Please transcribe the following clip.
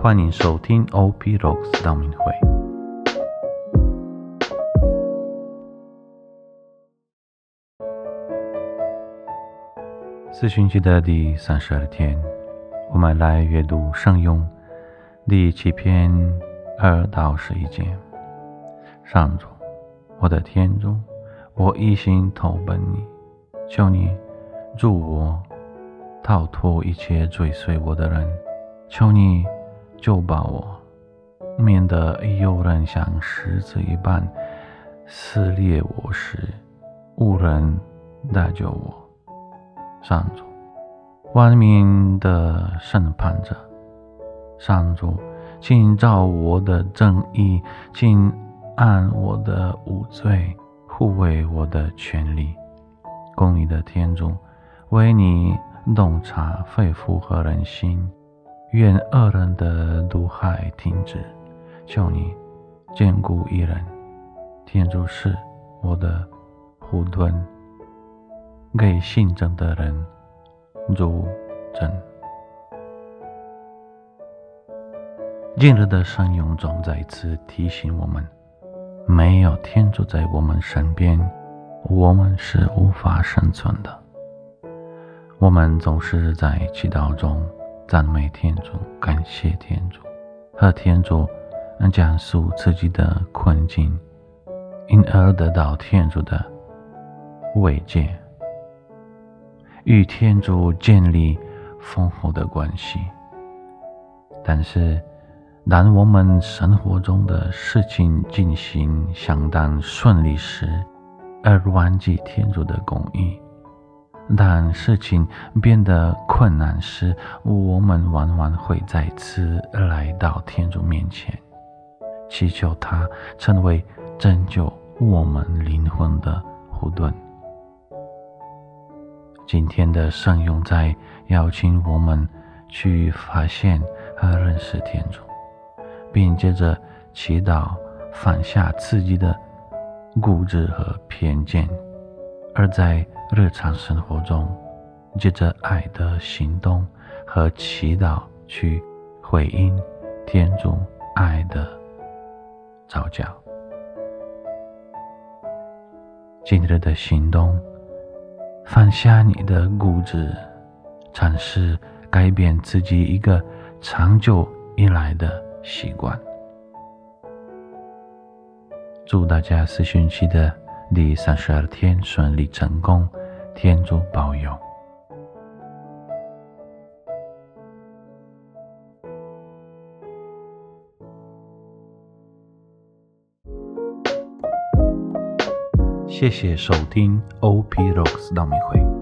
欢迎收听 OP Rocks 道明会。四旬期的第三十二天，我们来阅读圣咏第七篇二到十一节。上主，我的天主，我一心投奔你，求你助我逃脱一切追随我的人，求你救把我，免得有人像狮子一般撕裂我时，无人搭救我。上主，万民的审判者，上主，请照我的正义，请按我的无罪护卫我的权利。公义的天主，为你洞察肺腑和人心，愿恶人的毒害停止。求你眷顾一人，天主是我的护盾。给信真的人如真。今日的圣咏中再次提醒我们：没有天主在我们身边，我们是无法生存的。我们总是在祈祷中赞美天主，感谢天主，和天主讲述自己的困境，因而得到天主的慰藉。与天主建立丰厚的关系，但是，当我们生活中的事情进行相当顺利时，而忘记天主的公义；当事情变得困难时，我们往往会再次来到天主面前，祈求他成为拯救我们灵魂的护盾。今天的圣咏在邀请我们去发现和认识天主，并接着祈祷放下自己的固执和偏见，而在日常生活中，借着爱的行动和祈祷去回应天主爱的召叫。今日的行动。放下你的固执，尝试改变自己一个长久以来的习惯。祝大家四旬期的第三十二天顺利成功，天主保佑。谢谢收听 OP Rocks 道明会。